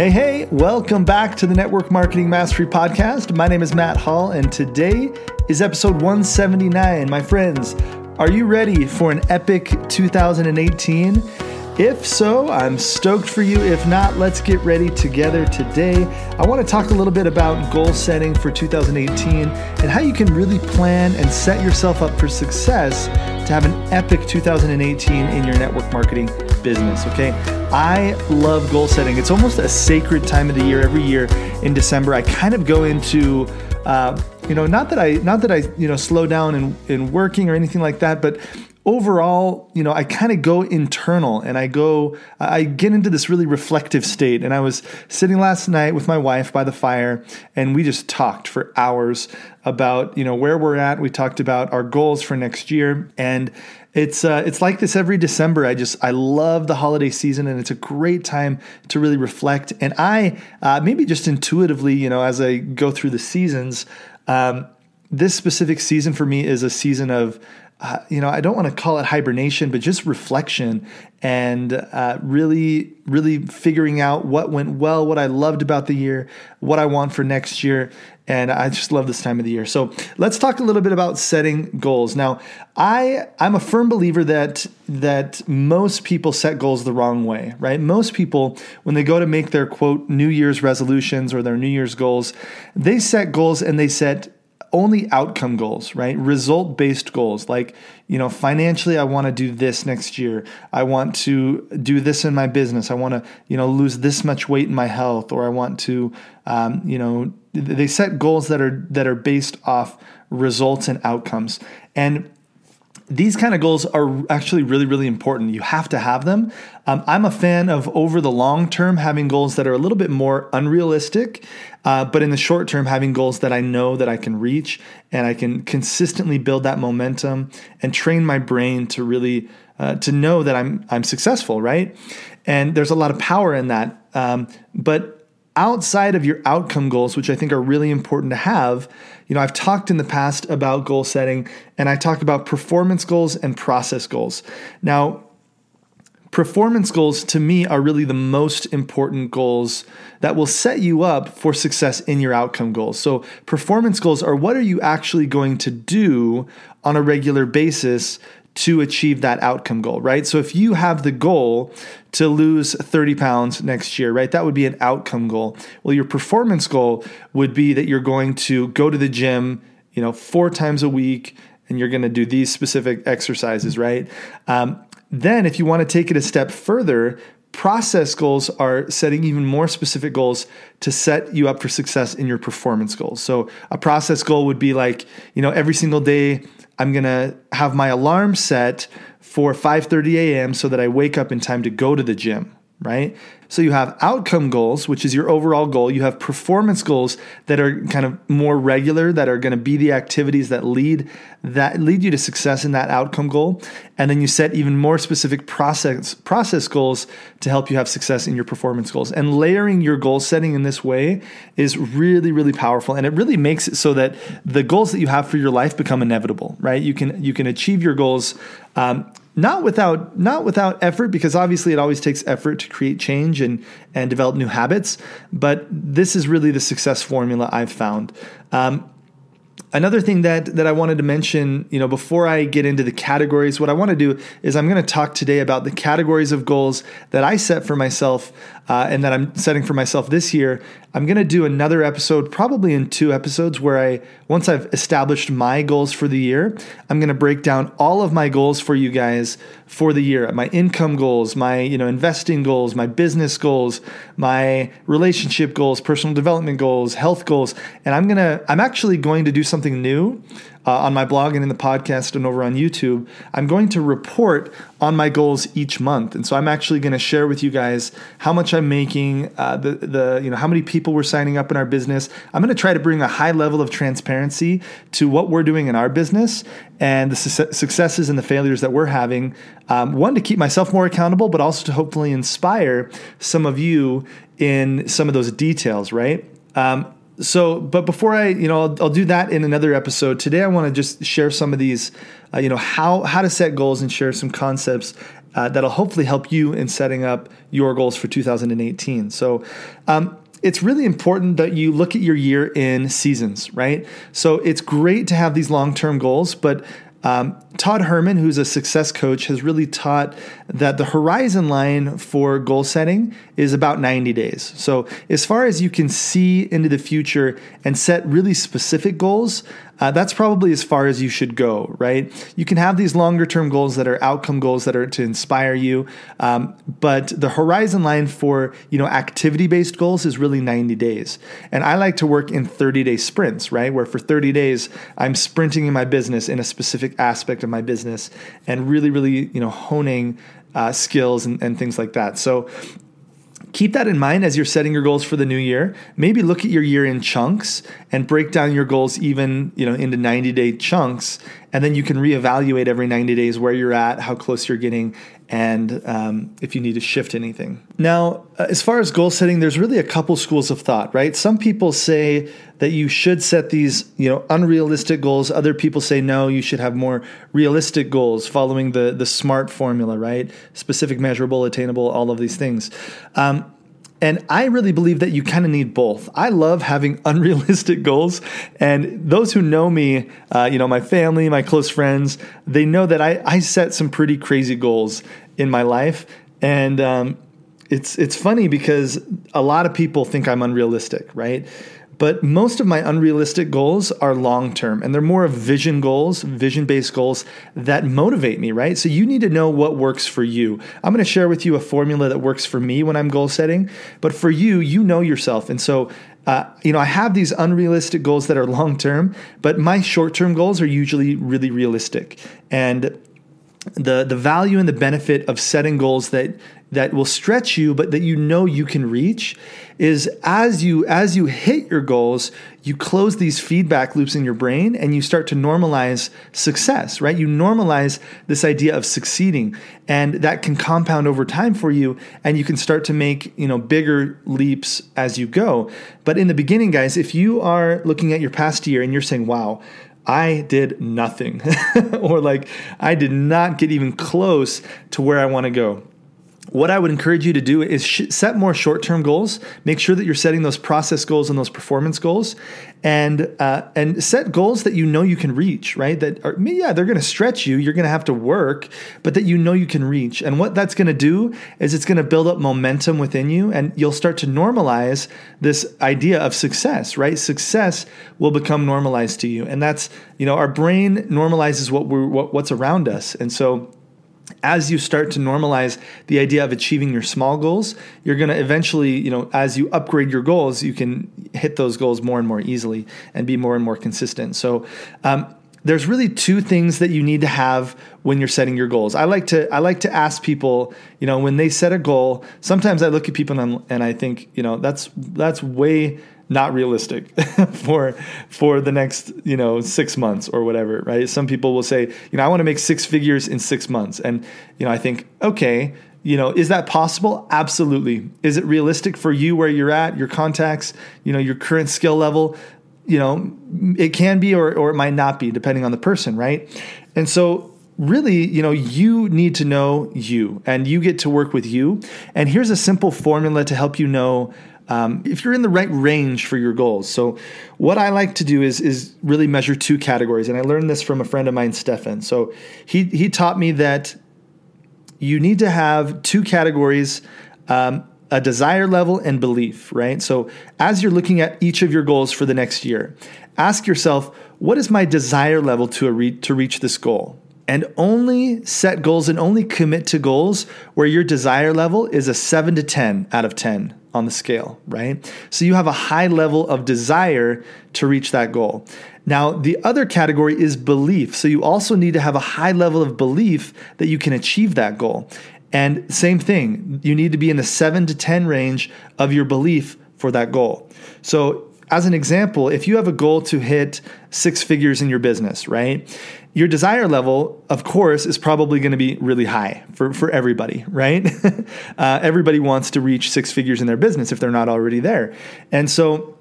Hey, hey, welcome back to the Network Marketing Mastery Podcast. My name is Matt Hall, and today is episode 179. My friends, are you ready for an epic 2018? If so, I'm stoked for you. If not, let's get ready together today. I want to talk a little bit about goal setting for 2018 and how you can really plan and set yourself up for success to have an epic 2018 in your network marketing business, okay? I love goal setting. It's almost a sacred time of the year. Every year in December, I kind of go into uh, you know, not that I not that I you know slow down in in working or anything like that, but overall, you know, I kind of go internal and I go, I get into this really reflective state. And I was sitting last night with my wife by the fire and we just talked for hours about, you know, where we're at. We talked about our goals for next year. And it's uh, it's like this every December. I just I love the holiday season, and it's a great time to really reflect. And I uh, maybe just intuitively, you know, as I go through the seasons, um, this specific season for me is a season of uh, you know, I don't want to call it hibernation, but just reflection and uh, really, really figuring out what went well, what I loved about the year, what I want for next year. And I just love this time of the year. So let's talk a little bit about setting goals. Now, I I'm a firm believer that that most people set goals the wrong way, right? Most people, when they go to make their quote New Year's resolutions or their New Year's goals, they set goals and they set only outcome goals, right? Result based goals. Like, you know, financially, I want to do this next year. I want to do this in my business. I want to, you know, lose this much weight in my health, or I want to, um, you know, they set goals that are that are based off results and outcomes. And these kind of goals are actually really, really important. You have to have them. Um, I'm a fan of over the long term having goals that are a little bit more unrealistic, uh, but in the short term having goals that I know that I can reach and I can consistently build that momentum and train my brain to really uh, to know that I'm I'm successful, right? And there's a lot of power in that. Um, but outside of your outcome goals, which I think are really important to have, you know, I've talked in the past about goal setting and I talk about performance goals and process goals. Now, performance goals to me are really the most important goals that will set you up for success in your outcome goals. So, performance goals are what are you actually going to do on a regular basis to achieve that outcome goal, right? So if you have the goal to lose 30 pounds next year, right, that would be an outcome goal. Well, your performance goal would be that you're going to go to the gym, you know, four times a week, and you're going to do these specific exercises, right? Um, then, if you want to take it a step further, process goals are setting even more specific goals to set you up for success in your performance goals. So, a process goal would be like, you know, every single day I'm going to have my alarm set for 5:30 a.m. so that I wake up in time to go to the gym, right? So you have outcome goals, which is your overall goal. You have performance goals that are kind of more regular, that are going to be the activities that lead that lead you to success in that outcome goal. And then you set even more specific process process goals to help you have success in your performance goals. And layering your goal setting in this way is really, really powerful. And it really makes it so that the goals that you have for your life become inevitable, right? You can you can achieve your goals um, not without not without effort because obviously it always takes effort to create change and and develop new habits but this is really the success formula i've found. Um, another thing that that I wanted to mention, you know, before I get into the categories, what I want to do is I'm going to talk today about the categories of goals that I set for myself uh, and that I'm setting for myself this year. I'm going to do another episode, probably in two episodes, where I once I've established my goals for the year, I'm going to break down all of my goals for you guys for the year. My income goals, my you know investing goals, my business goals, my relationship goals, personal development goals, health goals, and I'm gonna I'm actually going to do something new uh, on my blog and in the podcast and over on YouTube, I'm going to report on my goals each month. And so I'm actually going to share with you guys how much I'm making, uh, the the you know how many people we're signing up in our business. I'm going to try to bring a high level of transparency to what we're doing in our business and the su- successes and the failures that we're having. Um, one to keep myself more accountable, but also to hopefully inspire some of you in some of those details. Right. Um, so but before i you know I'll, I'll, do that in another episode today i want to just share some of these uh, you know how how to set goals and share some concepts uh, that'll hopefully help you in setting up your goals for 2018. So, um, it's really important that you look at your year in seasons, right? So it's great to have these long term goals, but um, Todd Herman, who's a success coach, has really taught that the horizon line for goal setting is about 90 days. So, as far as you can see into the future and set really specific goals, uh, that's probably as far as you should go, right? You can have these longer term goals that are outcome goals that are to inspire you, um, but the horizon line for you know activity based goals is really 90 days. And I like to work in 30 day sprints, right? Where for 30 days I'm sprinting in my business in a specific aspect of my business and really, really you know honing uh, skills and, and things like that. So keep that in mind as you're setting your goals for the new year. Maybe look at your year in chunks and break down your goals even, you know, into 90 day chunks. And then you can reevaluate every 90 days where you're at, how close you're getting, and um, if you need to shift anything. Now, uh, as far as goal setting, there's really a couple schools of thought, right? Some people say that you should set these, you know, unrealistic goals. Other people say no, you should have more realistic goals, following the the SMART formula, right? Specific, measurable, attainable, all of these things. Um, and I really believe that you kind of need both. I love having unrealistic goals. And those who know me, uh, you know, my family, my close friends, they know that I, I set some pretty crazy goals in my life. And um, it's, it's funny because a lot of people think I'm unrealistic, right? But most of my unrealistic goals are long term and they're more of vision goals, vision based goals that motivate me, right? So you need to know what works for you. I'm going to share with you a formula that works for me when I'm goal setting, but for you, you know yourself. And so uh, you know, I have these unrealistic goals that are long term, but my short term goals are usually really realistic. And the the value and the benefit of setting goals that that will stretch you but that you know you can reach is as you as you hit your goals you close these feedback loops in your brain and you start to normalize success right? You normalize this idea of succeeding and that can compound over time for you and you can start to make you know bigger leaps as you go. But in the beginning guys if you are looking at your past year and you're saying wow I did nothing, or like I did not get even close to where I want to go what I would encourage you to do is sh- set more short term goals. Make sure that you're setting those process goals and those performance goals, and uh, and set goals that you know you can reach. Right? That are yeah, they're going to stretch you. You're going to have to work, but that you know you can reach. And what that's going to do is it's going to build up momentum within you, and you'll start to normalize this idea of success. Right? Success will become normalized to you, and that's you know our brain normalizes what we're what, what's around us, and so as you start to normalize the idea of achieving your small goals, you're going to eventually, you know, as you upgrade your goals, you can hit those goals more and more easily and be more and more consistent. So, um, there's really two things that you need to have when you're setting your goals. I like to I like to ask people, you know, when they set a goal. Sometimes I look at people and, and I think, you know, that's that's way not realistic for for the next you know six months or whatever right? Some people will say you know i want to make six figures in six months. And you know i think okay you know is that possible? Absolutely. Is it realistic for you where you're at your contacts you know your current skill level? You know it can be or, or it might not be depending on the person right? And so really, you know, you need to know you and you get to work with you. And here's a simple formula to help you know um, if you're in the right range for your goals. So, what I like to do is is really measure two categories, and I learned this from a friend of mine, Stefan. So he he taught me that you need to have two categories. Um, a desire level and belief, right? So, as you're looking at each of your goals for the next year, ask yourself, what is my desire level to, re- to reach this goal? And only set goals and only commit to goals where your desire level is a 7 to 10 out of 10 on the scale, right? So you have a high level of desire to reach that goal. Now, the other category is belief. So you also need to have a high level of belief that you can achieve that goal. And same thing, you need to be in the 7 to 10 range of your belief for that goal. So as an example, if you have a goal to hit six figures in your business, right? Your desire level, of course, is probably going to be really high for, for everybody, right? uh, everybody wants to reach six figures in their business if they're not already there. And so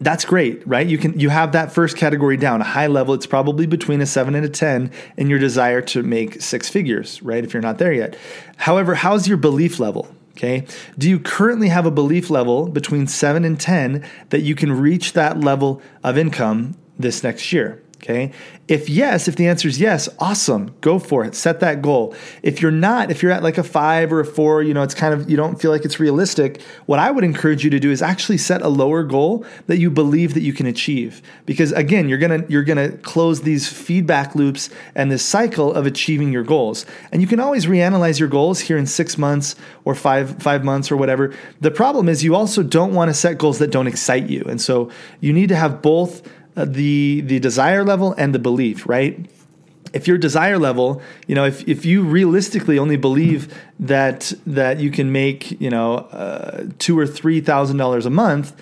that's great, right? You can you have that first category down. A high level, it's probably between a 7 and a 10 in your desire to make six figures, right? If you're not there yet. However, how's your belief level? Okay. Do you currently have a belief level between 7 and 10 that you can reach that level of income this next year? Okay. If yes, if the answer is yes, awesome. Go for it. Set that goal. If you're not, if you're at like a five or a four, you know, it's kind of, you don't feel like it's realistic. What I would encourage you to do is actually set a lower goal that you believe that you can achieve. Because again, you're going to, you're going to close these feedback loops and this cycle of achieving your goals. And you can always reanalyze your goals here in six months or five, five months or whatever. The problem is you also don't want to set goals that don't excite you. And so you need to have both the the desire level and the belief, right? If your desire level, you know, if, if you realistically only believe that that you can make, you know, uh, two or three thousand dollars a month,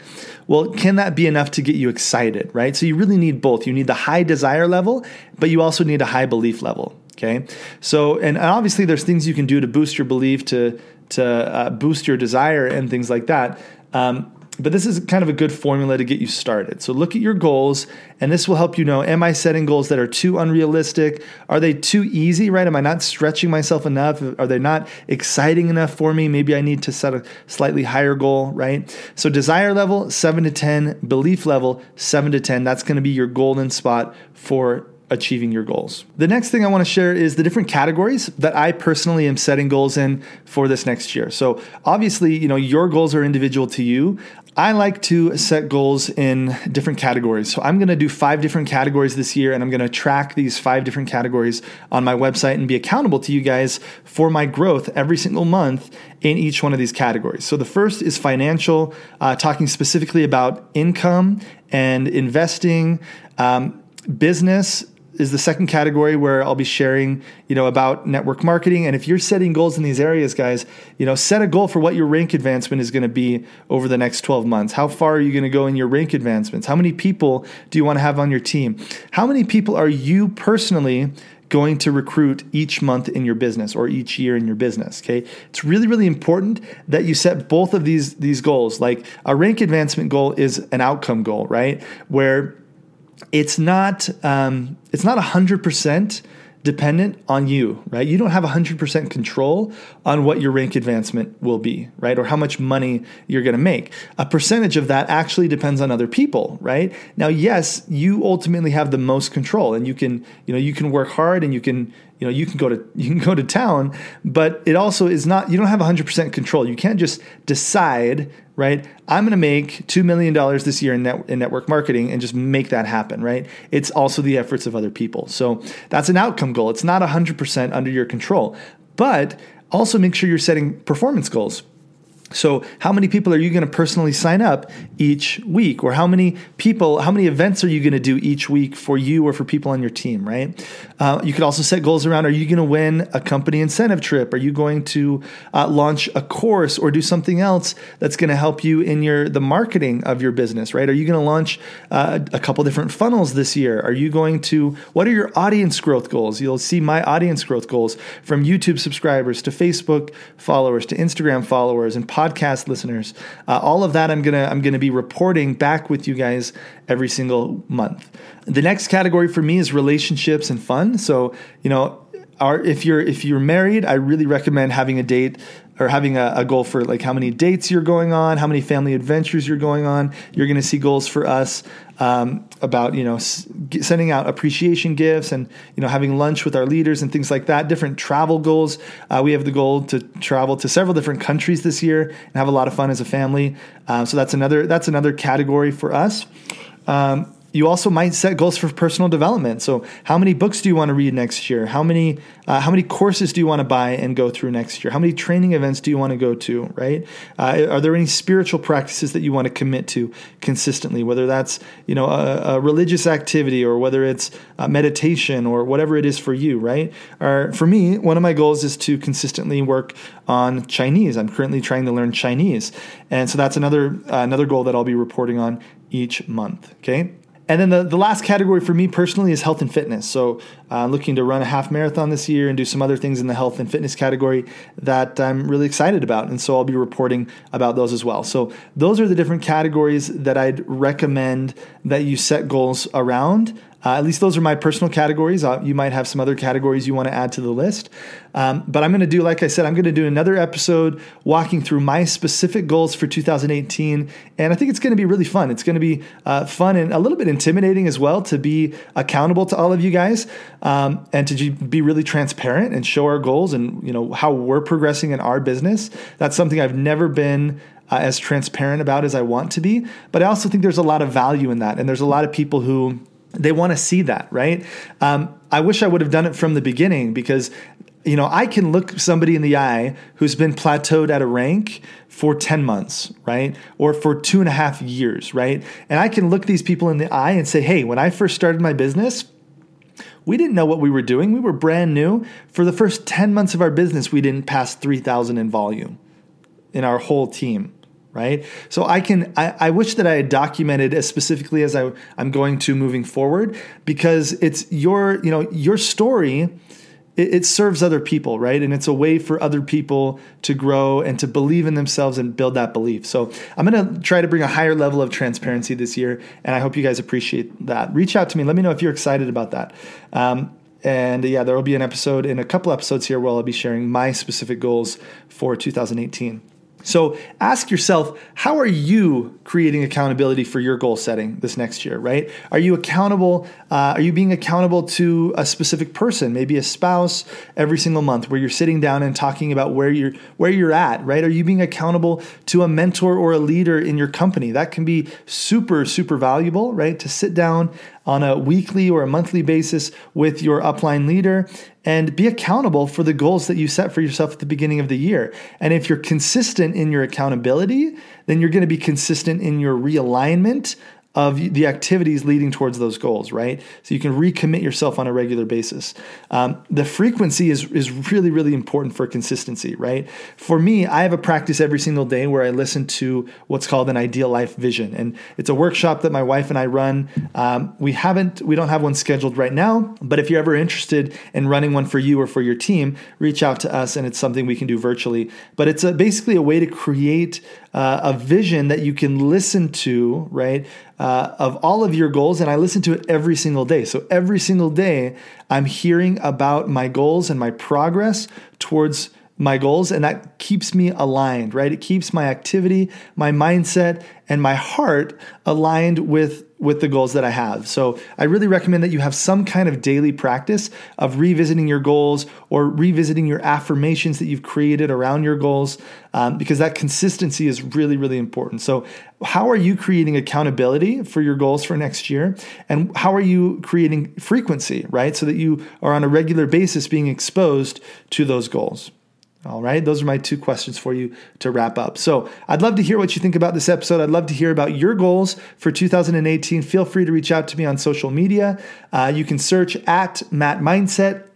well, can that be enough to get you excited, right? So you really need both. You need the high desire level, but you also need a high belief level. Okay, so and obviously there's things you can do to boost your belief, to to uh, boost your desire, and things like that. Um, but this is kind of a good formula to get you started. So look at your goals, and this will help you know Am I setting goals that are too unrealistic? Are they too easy, right? Am I not stretching myself enough? Are they not exciting enough for me? Maybe I need to set a slightly higher goal, right? So desire level, seven to 10, belief level, seven to 10. That's to be your golden spot for achieving your goals. The next thing I want to share is the different categories that I personally am setting goals in for this next year. So obviously, you know, your goals are individual to you. I like to set goals in different categories. So I'm going to do five different categories this year, and I'm going to track these five different categories on my website and be accountable to you guys for my growth every single month in each one of these categories. So the first is financial, uh, talking specifically about income and investing, um, business, is the second category where I'll be sharing, you know, about network marketing. And if you're setting goals in these areas, guys, you know, set a goal for what your rank advancement is going to be over the next 12 months. How far are you going to go in your rank advancements? How many people do you want to have on your team? How many people are you personally going to recruit each month in your business or each year in your business okay it's really really important that you set both of these these goals like a rank advancement goal is an outcome goal right where it's not um, it's not hundred percent dependent on you, right? You don't have 100% control on what your rank advancement will be, right? Or how much money you're going to make. A percentage of that actually depends on other people, right? Now, yes, you ultimately have the most control and you can, you know, you can work hard and you can, you know, you can go to you can go to town, but it also is not you don't have 100% control. You can't just decide right? I'm going to make $2 million this year in, net, in network marketing and just make that happen, right? It's also the efforts of other people. So that's an outcome goal. It's not 100% under your control, but also make sure you're setting performance goals. So, how many people are you going to personally sign up each week? Or how many people, how many events are you going to do each week for you or for people on your team, right? Uh, you could also set goals around are you going to win a company incentive trip? Are you going to uh, launch a course or do something else that's going to help you in your the marketing of your business, right? Are you going to launch uh, a couple different funnels this year? Are you going to, what are your audience growth goals? You'll see my audience growth goals from YouTube subscribers to Facebook followers to Instagram followers and podcast listeners. Uh, all of that I'm gonna I'm gonna be reporting back with you guys every single month. The next category for me is relationships and fun. So you know, our, if you're if you're married, I really recommend having a date or having a, a, goal for like how many dates you're going on, how many family adventures you're going on. You're going to see goals for us um, about you know s- sending out appreciation gifts and you know having lunch with our leaders and things like that. Different travel goals. Uh, we have the goal to travel to several different countries this year and have a lot of fun as a family. Um, so that's another that's another category for us. Um, you also might set goals for personal development. So, how many books do you want to read next year? How many uh, how many courses do you want to buy and go through next year? How many training events do you want to go to? Right? Uh, are there any spiritual practices that you want to commit to consistently? Whether that's you know a, a religious activity or whether it's meditation or whatever it is for you. Right? Or for me, one of my goals is to consistently work on Chinese. I'm currently trying to learn Chinese, and so that's another uh, another goal that I'll be reporting on each month. Okay. And then the, the last category for me personally is health and fitness. So, uh, looking to run a half marathon this year and do some other things in the health and fitness category that I'm really excited about. And so, I'll be reporting about those as well. So, those are the different categories that I'd recommend that you set goals around. Uh, at least those are my personal categories. Uh, you might have some other categories you want to add to the list. Um, but I'm going to do, like I said, I'm going to do another episode walking through my specific goals for 2018. And I think it's going to be really fun. It's going to be uh, fun and a little bit intimidating as well to be accountable to all of you guys um, and to be really transparent and show our goals and you know how we're progressing in our business. That's something I've never been uh, as transparent about as I want to be. But I also think there's a lot of value in that. And there's a lot of people who they want to see that, right? Um, I wish I would have done it from the beginning because you know, I can look somebody in the eye who's been plateaued at a rank for 10 months, right? Or for two and a half years, right? And I can look these people in the eye and say, hey, when I first started my business, we didn't know what we were doing. We were brand new. For the first 10 months of our business, we didn't pass 3,000 in volume in our whole team right? So I can I, I, wish that I had documented as specifically as I, I'm going to moving forward because it's your you know your story it, it serves other people right? And it's a way for other people to grow and to believe in themselves and build that belief. So i'm going to try to bring a higher level of transparency this year and i hope you guys appreciate that. Reach out to me. Let me know if you're excited about that. Um, and yeah, there will be an episode in a couple episodes here where I'll be sharing my specific goals for 2018. So ask yourself, how are you creating accountability for your goal setting this next year, right? Are you accountable? Uh, are you being accountable to a specific person, maybe a spouse, every single month, where you're sitting down and talking about where you're where you're at, right? Are you being accountable to a mentor or a leader in your company? That can be super, super valuable, right? To sit down on a weekly or a monthly basis with your upline leader and be accountable for the goals that you set for yourself at the beginning of the year. And if you're consistent in your accountability, then you're going to be consistent in your realignment of the activities leading towards those goals, right? So you can recommit yourself on a regular basis. Um, the frequency is is really really important for consistency, right? For me, I have a practice every single day where I listen to what's called an ideal life vision, and it's a workshop that my wife and I run. Um, we haven't we don't have one scheduled right now, but if you're ever interested in running one for you or for your team, reach out to us, and it's something we can do virtually. But it's a, basically a way to create uh, a vision that you can listen to, right? uh, of all of your goals, and I listen to it every single day. So every single day, I'm hearing about my goals and my progress towards my goals, and that keeps me aligned, right? It keeps my activity, my mindset, and my heart aligned with with the goals that I have. So I really recommend that you have some kind of daily practice of revisiting your goals or revisiting your affirmations that you've created around your goals, um, because that consistency is really, really important. So, how are you creating accountability for your goals for next year? And how are you creating frequency, right? So that you are on a regular basis being exposed to those goals. All right, those are my two questions for you to wrap up. So, I'd love to hear what you think about this episode. I'd love to hear about your goals for 2018. Feel free to reach out to me on social media. Uh, you can search at Matt Mindset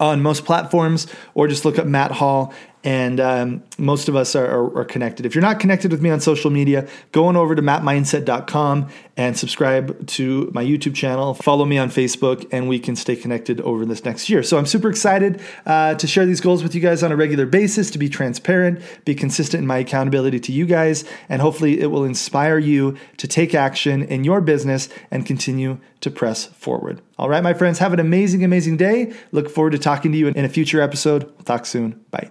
on most platforms or just look up Matt Hall and um, most of us are, are, are, connected. If you're not connected with me on social media, go on over to mattmindset.com and subscribe to my YouTube channel. Follow me on Facebook, and we can stay connected over this next year. So I'm super excited uh, to share these goals with you guys on a regular basis, to be transparent, be consistent in my accountability to you guys, and hopefully it will inspire you to take action in your business and continue to press forward. All right, my friends, have an amazing, amazing day. Look forward to talking to you in a future episode. We'll talk soon. Bye.